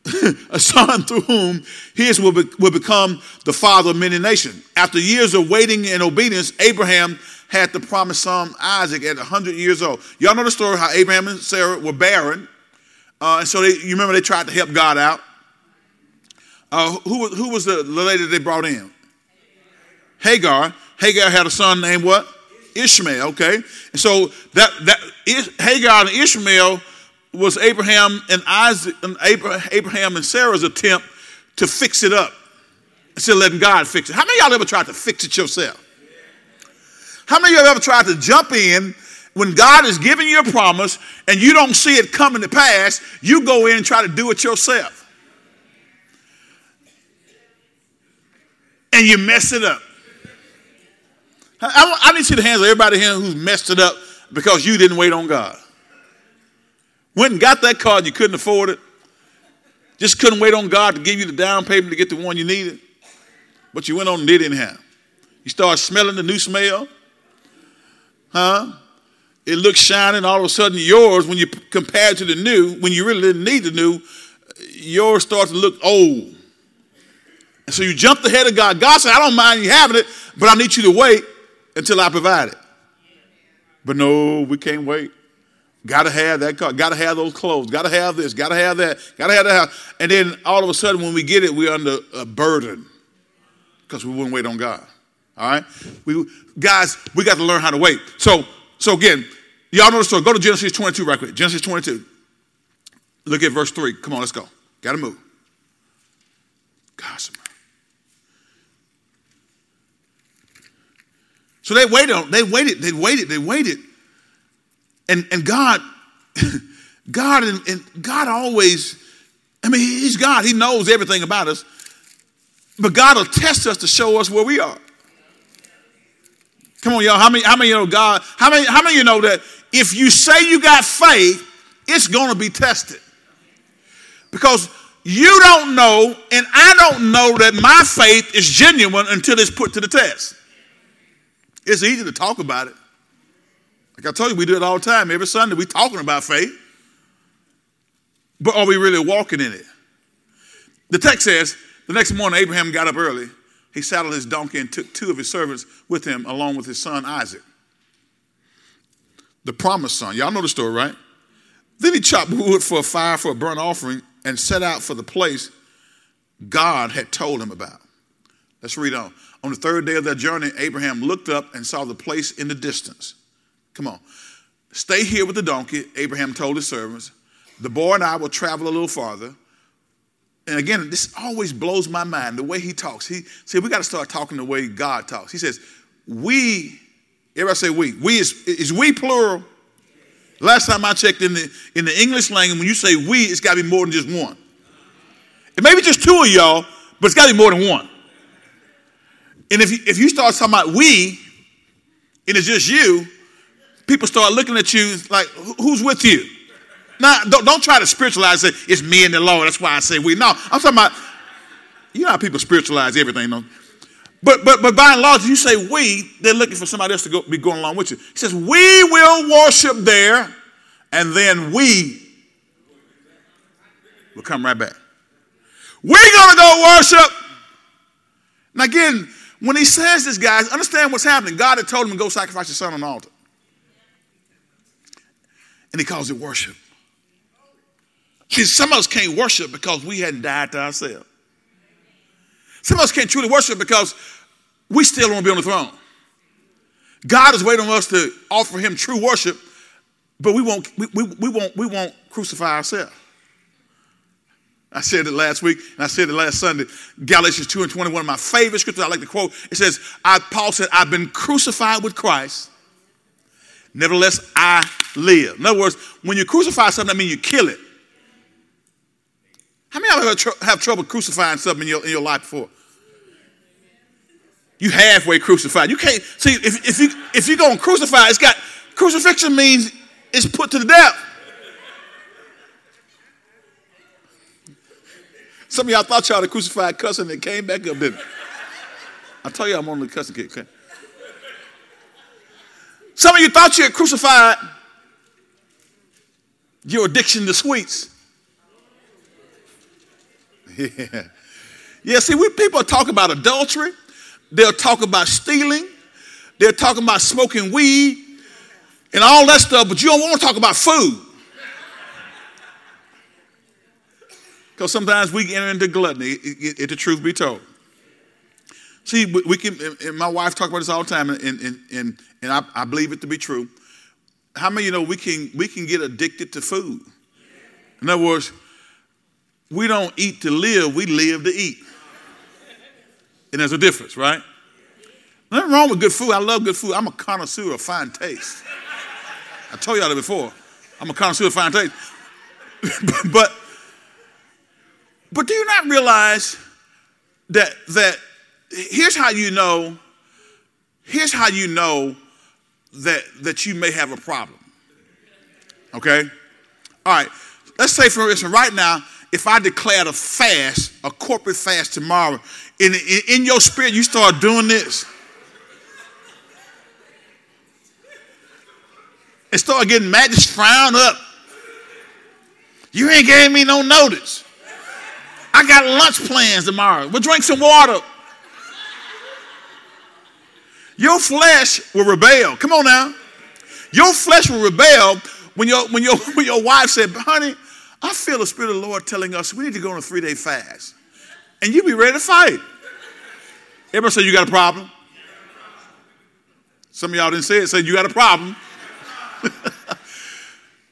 a son through whom his will, be, will become the father of many nations. After years of waiting and obedience, Abraham had the promised son Isaac at 100 years old. Y'all know the story how Abraham and Sarah were barren. Uh, and so they, you remember they tried to help God out. Uh, who, who was the lady they brought in? Hagar. Hagar had a son named what? Ishmael, okay? And so that, Hagar and Ishmael was Abraham and Isaac and Abraham and Sarah's attempt to fix it up instead of letting God fix it. How many y'all ever tried to fix it yourself? How many of you ever tried to jump in when God is giving you a promise and you don't see it coming to pass, you go in and try to do it yourself. And you mess it up. I, I need to see the hands of everybody here who's messed it up because you didn't wait on God. Went and got that car, you couldn't afford it. Just couldn't wait on God to give you the down payment to get the one you needed. But you went on and did anyhow. You start smelling the new smell. Huh? It looks shiny, and all of a sudden yours, when you compare it to the new, when you really didn't need the new, yours starts to look old. And so you jumped ahead of God. God said, I don't mind you having it, but I need you to wait until I provide it. But no, we can't wait. Got to have that car. Got to have those clothes. Got to have this. Got to have that. Got to have that. And then all of a sudden, when we get it, we're under a burden because we wouldn't wait on God. All right, we guys, we got to learn how to wait. So, so again, y'all know the story. Go to Genesis 22 right quick. Genesis 22. Look at verse 3. Come on, let's go. Got to move. Gosh, So they waited, they waited, they waited, they waited. And, and God, God and, and God always, I mean, He's God. He knows everything about us. But God will test us to show us where we are. Come on, y'all. How many, how many you know God? How many, how many you know that if you say you got faith, it's going to be tested? Because you don't know, and I don't know that my faith is genuine until it's put to the test. It's easy to talk about it. Like I told you, we do it all the time. Every Sunday, we talking about faith. But are we really walking in it? The text says, the next morning, Abraham got up early. He saddled his donkey and took two of his servants with him, along with his son Isaac, the promised son. Y'all know the story, right? Then he chopped wood for a fire for a burnt offering and set out for the place God had told him about. Let's read on. On the third day of their journey, Abraham looked up and saw the place in the distance. Come on. Stay here with the donkey, Abraham told his servants. The boy and I will travel a little farther. And again, this always blows my mind the way he talks. He said, We got to start talking the way God talks. He says, We, everybody say we. We is, is we plural? Last time I checked in the, in the English language, when you say we, it's got to be more than just one. It may be just two of y'all, but it's got to be more than one. And if if you start talking about we, and it's just you, people start looking at you like, who's with you? Now, don't, don't try to spiritualize it. It's me and the Lord. That's why I say we. No, I'm talking about, you know how people spiritualize everything, though. But, but, but by and large, you say we, they're looking for somebody else to go, be going along with you. He says, we will worship there, and then we will come right back. We're going to go worship. Now, again, when he says this, guys, understand what's happening. God had told him to go sacrifice his son on the altar. And he calls it worship. See, some of us can't worship because we hadn't died to ourselves. Some of us can't truly worship because we still want to be on the throne. God is waiting on us to offer him true worship, but we won't, we, we, we won't, we won't crucify ourselves. I said it last week, and I said it last Sunday. Galatians 2 and 20, one of my favorite scriptures I like to quote. It says, I, Paul said, I've been crucified with Christ. Nevertheless, I live. In other words, when you crucify something, that means you kill it. How many of you have trouble crucifying something in your, in your life before? You halfway crucified. You can't see if, if you if you're gonna crucify, it's got crucifixion means it's put to the death. Some of y'all thought y'all had crucified cussing and came back up, didn't I tell you I'm on the cussing kick. Okay? Some of you thought you had crucified your addiction to sweets. Yeah. Yeah, see, we people talk about adultery, they'll talk about stealing, they're talking about smoking weed and all that stuff, but you don't want to talk about food. Because sometimes we enter into gluttony, if the truth be told. See, we can, and my wife talks about this all the time, and, and, and, and I, I believe it to be true. How many you know we can, we can get addicted to food? In other words, we don't eat to live, we live to eat. And there's a difference, right? Nothing wrong with good food. I love good food. I'm a connoisseur of fine taste. I told y'all that before. I'm a connoisseur of fine taste. but but do you not realize that that here's how you know here's how you know that that you may have a problem. Okay? All right. Let's say for instance right now if I declared a fast, a corporate fast tomorrow, in, in, in your spirit, you start doing this. And start getting mad, just frown up. You ain't gave me no notice. I got lunch plans tomorrow. We'll drink some water. Your flesh will rebel. Come on now. Your flesh will rebel when your, when your, when your wife said, honey, I feel the Spirit of the Lord telling us we need to go on a three day fast. And you be ready to fight. Everybody say you got a problem? Some of y'all didn't say it, said you got a problem.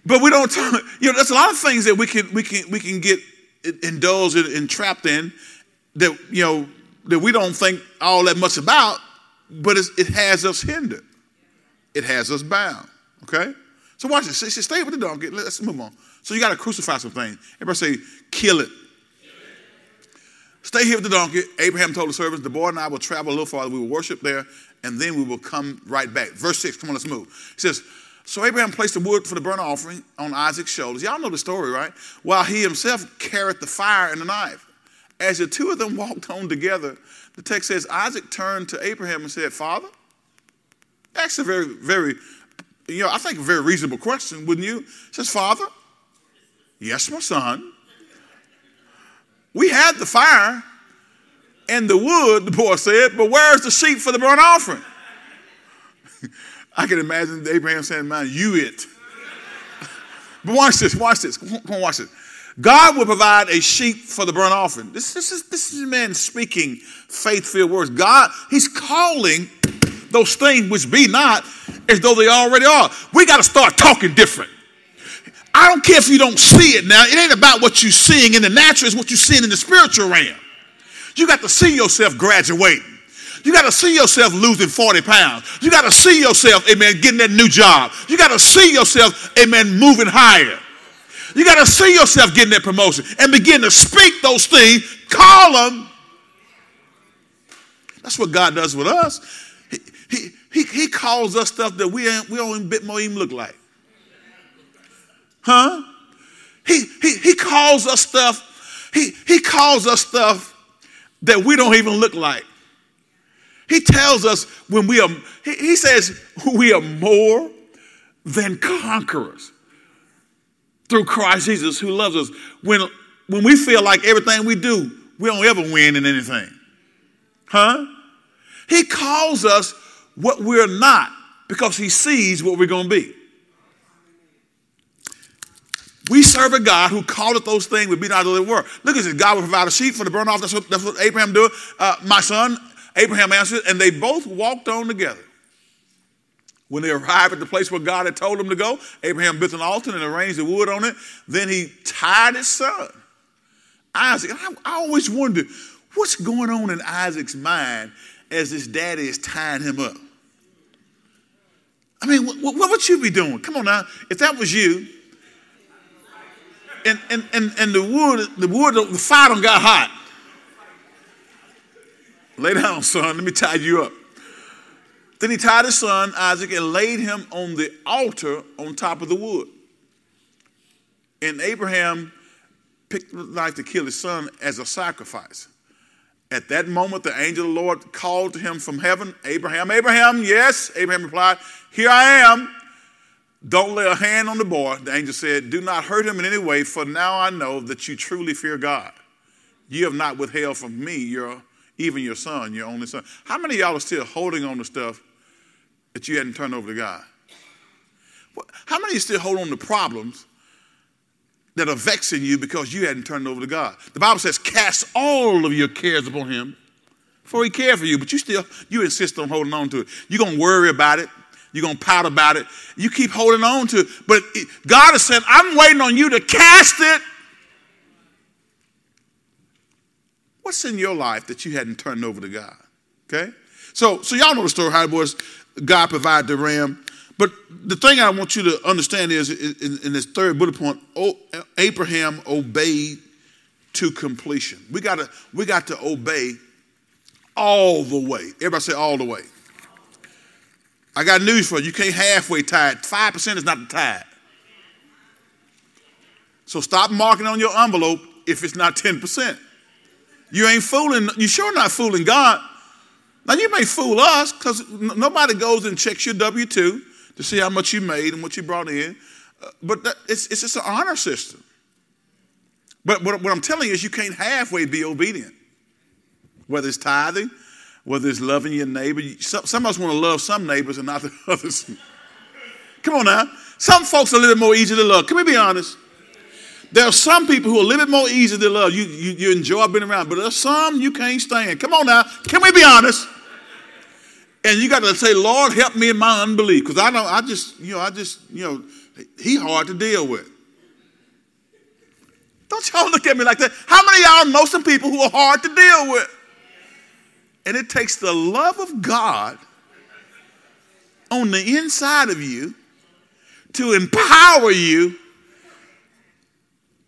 but we don't talk, you know, there's a lot of things that we can we can we can get indulged and trapped in that you know that we don't think all that much about, but it has us hindered. It has us bound. Okay? So watch this. Stay with the donkey. Let's move on. So you got to crucify some things. Everybody say, kill it. Stay here with the donkey. Abraham told the servants, The boy and I will travel a little farther. We will worship there, and then we will come right back. Verse 6, come on, let's move. He says, So Abraham placed the wood for the burnt offering on Isaac's shoulders. Y'all know the story, right? While he himself carried the fire and the knife. As the two of them walked on together, the text says, Isaac turned to Abraham and said, Father? That's a very, very, you know, I think a very reasonable question, wouldn't you? He says, Father? Yes, my son. We had the fire and the wood, the boy said, but where's the sheep for the burnt offering? I can imagine Abraham saying, Man, you it. but watch this, watch this. Come on, watch this. God will provide a sheep for the burnt offering. This, this, is, this is a man speaking faith filled words. God, he's calling those things which be not as though they already are. We got to start talking different. I don't care if you don't see it now. It ain't about what you're seeing in the natural, it's what you're seeing in the spiritual realm. You got to see yourself graduating. You got to see yourself losing 40 pounds. You got to see yourself, amen, getting that new job. You got to see yourself, amen, moving higher. You got to see yourself getting that promotion and begin to speak those things, call them. That's what God does with us. He, he, he, he calls us stuff that we, ain't, we don't even bit more even look like. Huh? He, he, he calls us stuff, he, he calls us stuff that we don't even look like. He tells us when we are, he, he says we are more than conquerors through Christ Jesus who loves us. When, when we feel like everything we do, we don't ever win in anything. Huh? He calls us what we're not because he sees what we're going to be. We serve a God who called it those things but be not as they were. Look at this. God will provide a sheep for the burnt off. That's what, that's what Abraham did. Uh, my son, Abraham answered, and they both walked on together. When they arrived at the place where God had told them to go, Abraham built an altar and arranged the wood on it. Then he tied his son, Isaac. I, I always wondered what's going on in Isaac's mind as his daddy is tying him up. I mean, what would you be doing? Come on now. If that was you, and, and, and, and the wood, the wood, the fire don't got hot. Lay down, son. Let me tie you up. Then he tied his son Isaac and laid him on the altar on top of the wood. And Abraham picked the knife to kill his son as a sacrifice. At that moment, the angel of the Lord called to him from heaven, Abraham, Abraham, yes. Abraham replied, Here I am. Don't lay a hand on the boy. The angel said, Do not hurt him in any way, for now I know that you truly fear God. You have not withheld from me your even your son, your only son. How many of y'all are still holding on to stuff that you hadn't turned over to God? How many still hold on to problems that are vexing you because you hadn't turned over to God? The Bible says, cast all of your cares upon him, for he cares for you, but you still, you insist on holding on to it. You're going to worry about it. You're going to pout about it. You keep holding on to it. But God has said, I'm waiting on you to cast it. What's in your life that you hadn't turned over to God? Okay? So, so y'all know the story how it was God provided the ram. But the thing I want you to understand is in, in this third bullet point, Abraham obeyed to completion. We got to we got to obey all the way. Everybody say all the way. I got news for you. You can't halfway tithe. 5% is not the tithe. So stop marking on your envelope if it's not 10%. You ain't fooling, you sure not fooling God. Now you may fool us because nobody goes and checks your W 2 to see how much you made and what you brought in. Uh, but that, it's, it's just an honor system. But what, what I'm telling you is you can't halfway be obedient, whether it's tithing, whether it's loving your neighbor. Some, some of us want to love some neighbors and not the others. Come on now. Some folks are a little more easy to love. Can we be honest? There are some people who are a little bit more easy to love. You, you, you enjoy being around, but there's some you can't stand. Come on now. Can we be honest? And you got to say, Lord, help me in my unbelief. Because I know, I just, you know, I just, you know, he hard to deal with. Don't y'all look at me like that. How many y'all know some people who are hard to deal with? And it takes the love of God on the inside of you to empower you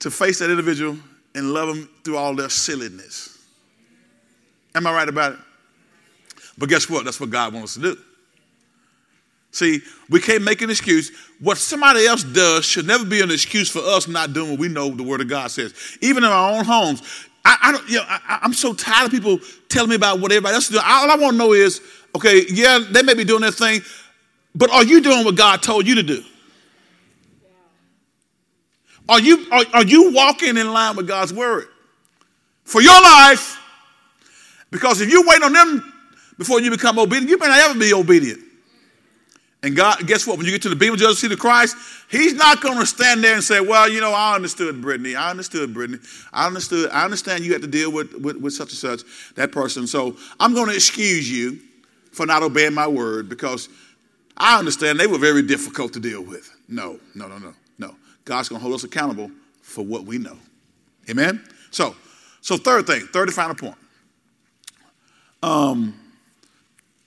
to face that individual and love them through all their silliness. Am I right about it? But guess what? That's what God wants us to do. See, we can't make an excuse. What somebody else does should never be an excuse for us not doing what we know the Word of God says. Even in our own homes, I, I don't. You know, I, am so tired of people telling me about what everybody else is doing. All I want to know is, okay, yeah, they may be doing their thing, but are you doing what God told you to do? Are you are, are you walking in line with God's word for your life? Because if you wait on them before you become obedient, you may not ever be obedient. And God, guess what? When you get to the bema judgment seat of Christ, He's not going to stand there and say, "Well, you know, I understood, Brittany. I understood, Brittany. I understood. I understand you had to deal with, with, with such and such that person. So I'm going to excuse you for not obeying my word because I understand they were very difficult to deal with. No, no, no, no, no. God's going to hold us accountable for what we know. Amen. So, so third thing, third and final point. Um,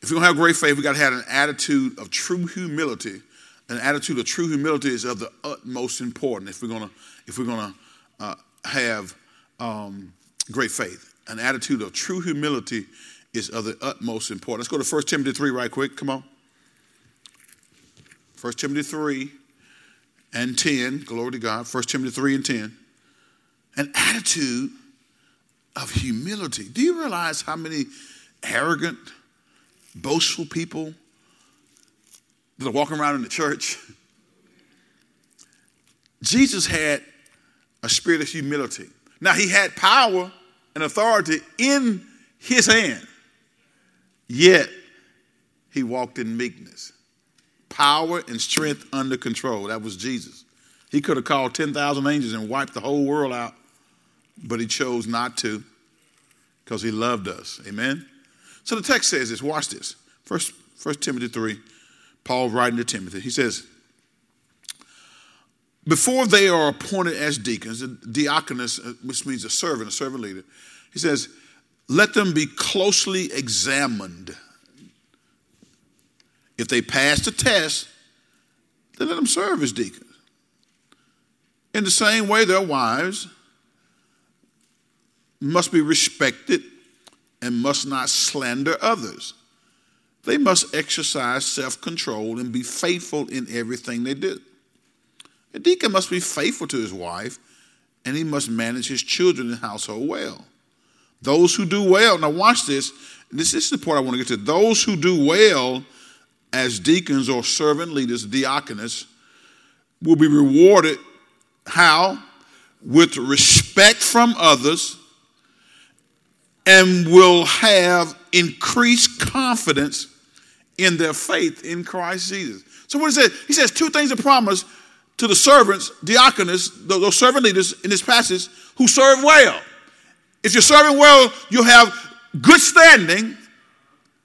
if we're going to have great faith, we got to have an attitude of true humility. An attitude of true humility is of the utmost importance if we're going to if we're to uh, have um, great faith. An attitude of true humility is of the utmost importance. Let's go to 1 Timothy 3 right quick. Come on. 1 Timothy 3 and 10. Glory to God. 1 Timothy 3 and 10. An attitude of humility. Do you realize how many arrogant, boastful people that are walking around in the church? Jesus had a spirit of humility. Now, he had power and authority in his hand, yet he walked in meekness power and strength under control. That was Jesus. He could have called 10,000 angels and wiped the whole world out, but he chose not to because he loved us. Amen? So the text says this. Watch this. First, First Timothy 3, Paul writing to Timothy. He says, before they are appointed as deacons, diaconus, uh, which means a servant, a servant leader, he says, let them be closely examined if they pass the test, then let them serve as deacons. In the same way, their wives must be respected and must not slander others. They must exercise self control and be faithful in everything they do. A deacon must be faithful to his wife and he must manage his children and household well. Those who do well, now watch this, this is the part I want to get to. Those who do well as deacons or servant leaders, diaconus, will be rewarded how? With respect from others and will have increased confidence in their faith in Christ Jesus. So what he says, he says two things of promise to the servants, diaconus, those servant leaders in this passage who serve well. If you're serving well, you'll have good standing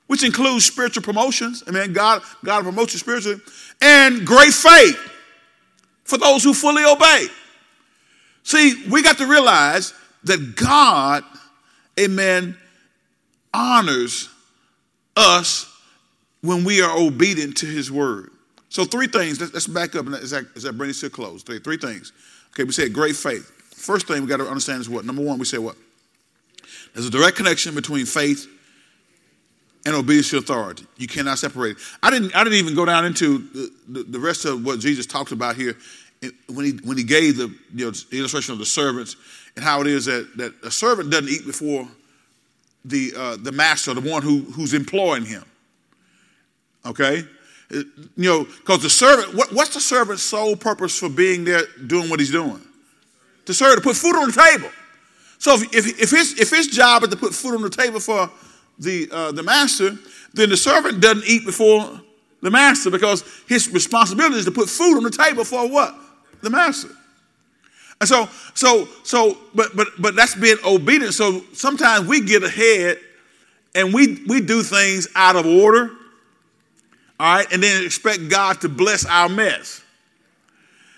which includes spiritual promotions. I mean, God, God promotes you spiritually, and great faith for those who fully obey. See, we got to realize that God, amen, honors us when we are obedient to his word. So, three things. Let's, back up and as that, as us to a close. Three, three things. Okay, we said great faith. First thing we got to understand is what? Number one, we say what? There's a direct connection between faith and obedience to authority. You cannot separate it. I didn't, I didn't even go down into the, the, the rest of what Jesus talks about here when he, when he gave the, you know, the illustration of the servants and how it is that, that a servant doesn't eat before the, uh, the master, the one who, who's employing him. Okay? You know, because the servant, what, what's the servant's sole purpose for being there doing what he's doing? To serve, to put food on the table. So if, if, if, his, if his job is to put food on the table for the, uh, the master, then the servant doesn't eat before the master because his responsibility is to put food on the table for what? The master. And so, so, so, but, but, but that's being obedient. So sometimes we get ahead and we, we do things out of order, all right, and then expect God to bless our mess.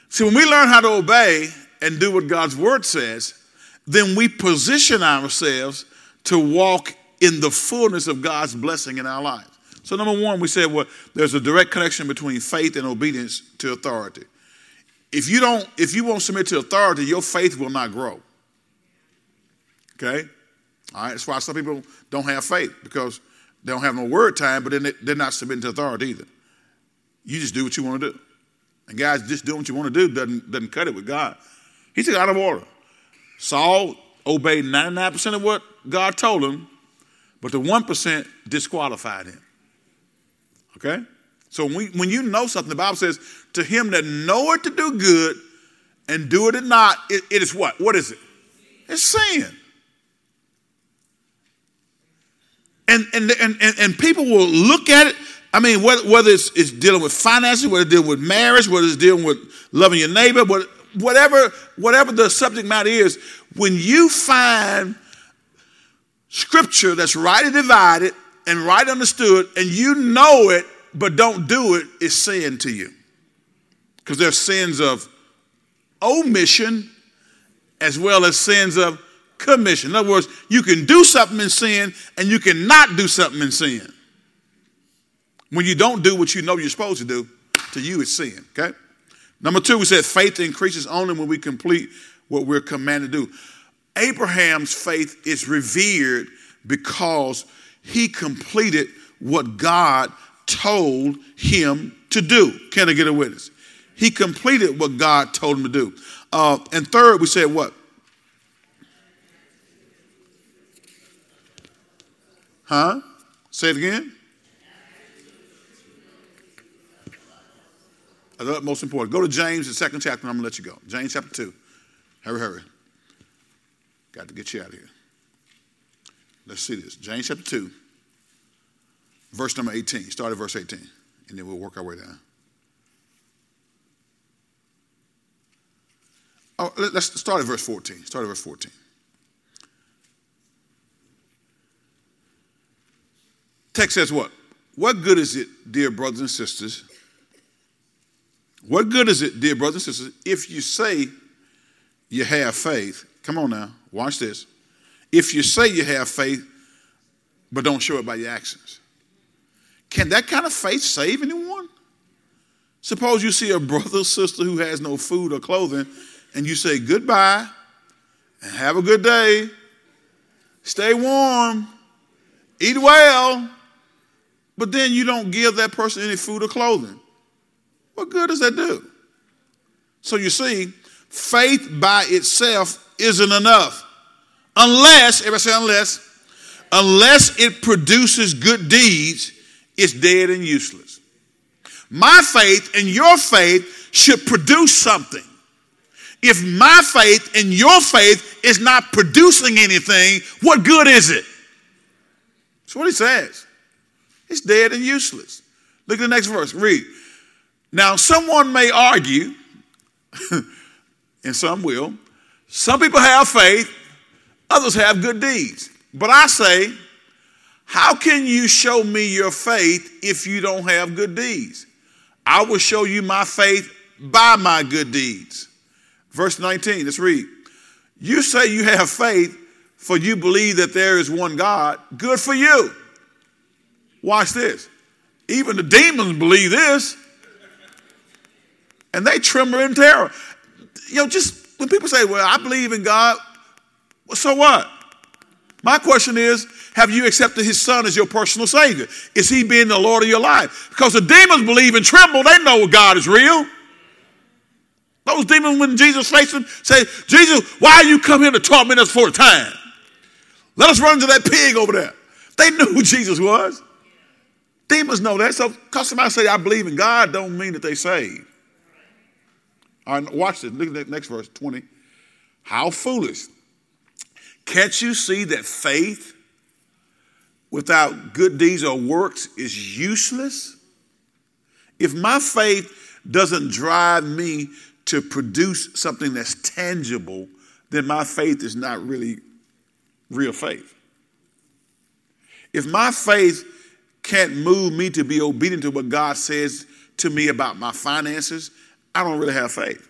See, when we learn how to obey and do what God's word says, then we position ourselves to walk in the fullness of God's blessing in our lives. So, number one, we said, well, there's a direct connection between faith and obedience to authority. If you don't, if you won't submit to authority, your faith will not grow. Okay? All right, that's why some people don't have faith because they don't have no word time, but then they, they're not submitting to authority either. You just do what you want to do. And guys, just doing what you want to do doesn't, doesn't cut it with God. He took out of order. Saul obeyed 99% of what God told him, but the 1% disqualified him. Okay? So when, when you know something, the Bible says, to him that knoweth to do good and do it or not, it, it is what? What is it? It's sin. And, and, and, and, people will look at it. I mean, whether, whether it's, it's dealing with finances, whether it's dealing with marriage, whether it's dealing with loving your neighbor, whatever, whatever the subject matter is, when you find scripture that's rightly divided and right understood, and you know it but don't do it's sin to you. Because there's sins of omission as well as sins of commission. In other words, you can do something in sin and you cannot do something in sin. When you don't do what you know you're supposed to do, to you it's sin, okay? Number two, we said faith increases only when we complete what we're commanded to do. Abraham's faith is revered because he completed what God told him to do. Can I get a witness? He completed what God told him to do. Uh, and third, we said what? Huh? Say it again. The most important. Go to James, the second chapter, I'm going to let you go. James chapter 2. Hurry, hurry. Got to get you out of here. Let's see this. James chapter 2, verse number 18. Start at verse 18, and then we'll work our way down. Oh, let's start at verse 14. Start at verse 14. Text says what? What good is it, dear brothers and sisters? What good is it, dear brothers and sisters, if you say you have faith? Come on now, watch this. If you say you have faith, but don't show it by your actions, can that kind of faith save anyone? Suppose you see a brother or sister who has no food or clothing, and you say goodbye and have a good day, stay warm, eat well, but then you don't give that person any food or clothing. What good does that do? So you see, faith by itself isn't enough. Unless, everybody say unless, unless it produces good deeds, it's dead and useless. My faith and your faith should produce something. If my faith and your faith is not producing anything, what good is it? That's what he says. It's dead and useless. Look at the next verse. Read. Now, someone may argue, and some will, some people have faith, others have good deeds. But I say, how can you show me your faith if you don't have good deeds? I will show you my faith by my good deeds. Verse 19, let's read. You say you have faith, for you believe that there is one God. Good for you. Watch this. Even the demons believe this. And they tremble in terror. You know, just when people say, Well, I believe in God, so what? My question is, have you accepted his son as your personal savior? Is he being the Lord of your life? Because the demons believe and tremble, they know God is real. Those demons, when Jesus faced them, say, Jesus, why you come here to torment us for a time? Let us run to that pig over there. They knew who Jesus was. Demons know that. So, because somebody say, I believe in God, don't mean that they saved. All right, watch this. Look at the next verse, 20. How foolish. Can't you see that faith without good deeds or works is useless? If my faith doesn't drive me to produce something that's tangible, then my faith is not really real faith. If my faith can't move me to be obedient to what God says to me about my finances, I don't really have faith.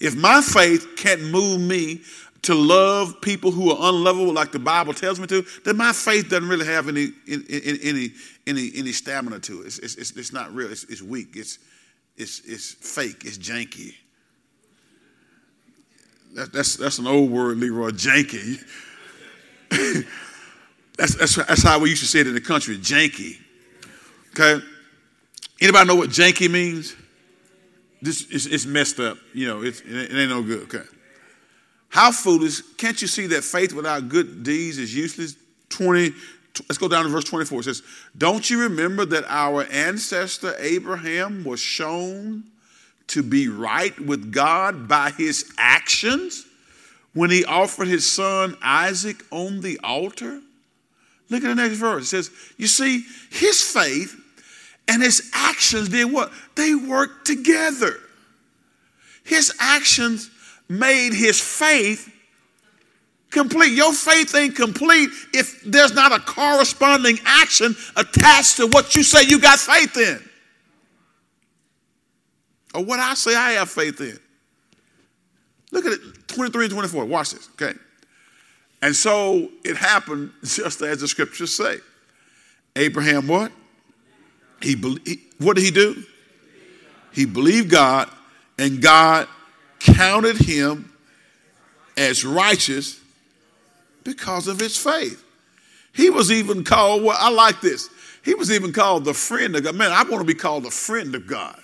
If my faith can't move me to love people who are unlovable like the Bible tells me to, then my faith doesn't really have any any any any stamina to it. It's, it's, it's not real. It's, it's weak. It's, it's, it's fake. It's janky. That, that's, that's an old word, Leroy, janky. that's, that's, that's how we used to say it in the country, janky. Okay? Anybody know what janky means? This is it's messed up. You know, it, it ain't no good. Okay. How foolish. Can't you see that faith without good deeds is useless? 20, let's go down to verse 24. It says, Don't you remember that our ancestor Abraham was shown to be right with God by his actions when he offered his son Isaac on the altar? Look at the next verse. It says, You see, his faith and his actions did what? They worked together. His actions made his faith complete. Your faith ain't complete if there's not a corresponding action attached to what you say you got faith in. Or what I say I have faith in. Look at it, 23 and 24. Watch this, okay? And so it happened just as the scriptures say. Abraham what? He, he what did he do? He believed God, and God counted him as righteous because of his faith. He was even called, well, I like this. He was even called the friend of God. Man, I want to be called a friend of God.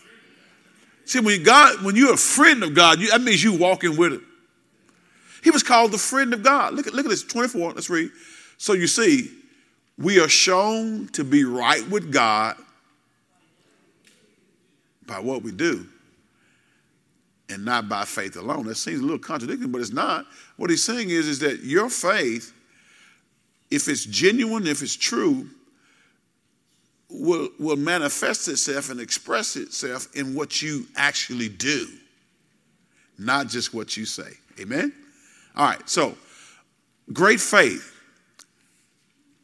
See, when God, when you're a friend of God, you, that means you walking with him. He was called the friend of God. Look at, look at this, 24, let's read. So you see, we are shown to be right with God by what we do and not by faith alone. That seems a little contradicting, but it's not. What he's saying is, is that your faith, if it's genuine, if it's true, will, will manifest itself and express itself in what you actually do, not just what you say. Amen? All right, so great faith.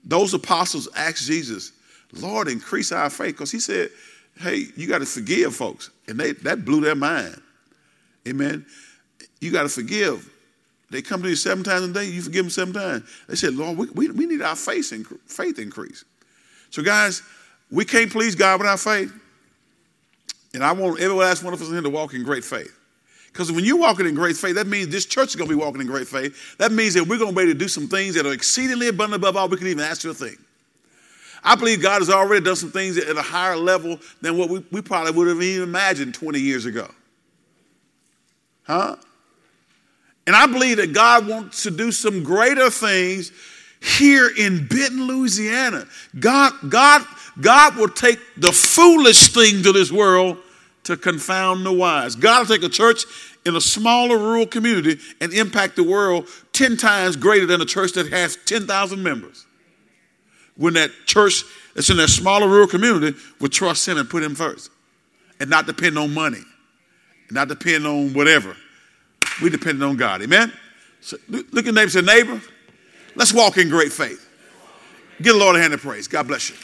Those apostles asked Jesus, Lord, increase our faith, because he said, hey, you got to forgive folks. And they, that blew their mind. Amen. You got to forgive. They come to you seven times a day, you forgive them seven times. They said, Lord, we, we, we need our faith, faith increase. So, guys, we can't please God without faith. And I want every last one of us in here to walk in great faith. Because when you're walking in great faith, that means this church is going to be walking in great faith. That means that we're going to be able to do some things that are exceedingly abundant above all we can even ask or think. I believe God has already done some things at a higher level than what we, we probably would have even imagined 20 years ago. Huh? And I believe that God wants to do some greater things here in Benton, Louisiana. God, God, God will take the foolish things of this world to confound the wise. God will take a church in a smaller rural community and impact the world 10 times greater than a church that has 10,000 members when that church that's in that smaller rural community would trust him and put him first and not depend on money not depend on whatever. We depend on God. Amen? So look at neighbor say, neighbor, let's walk in great faith. Give the Lord a hand of praise. God bless you.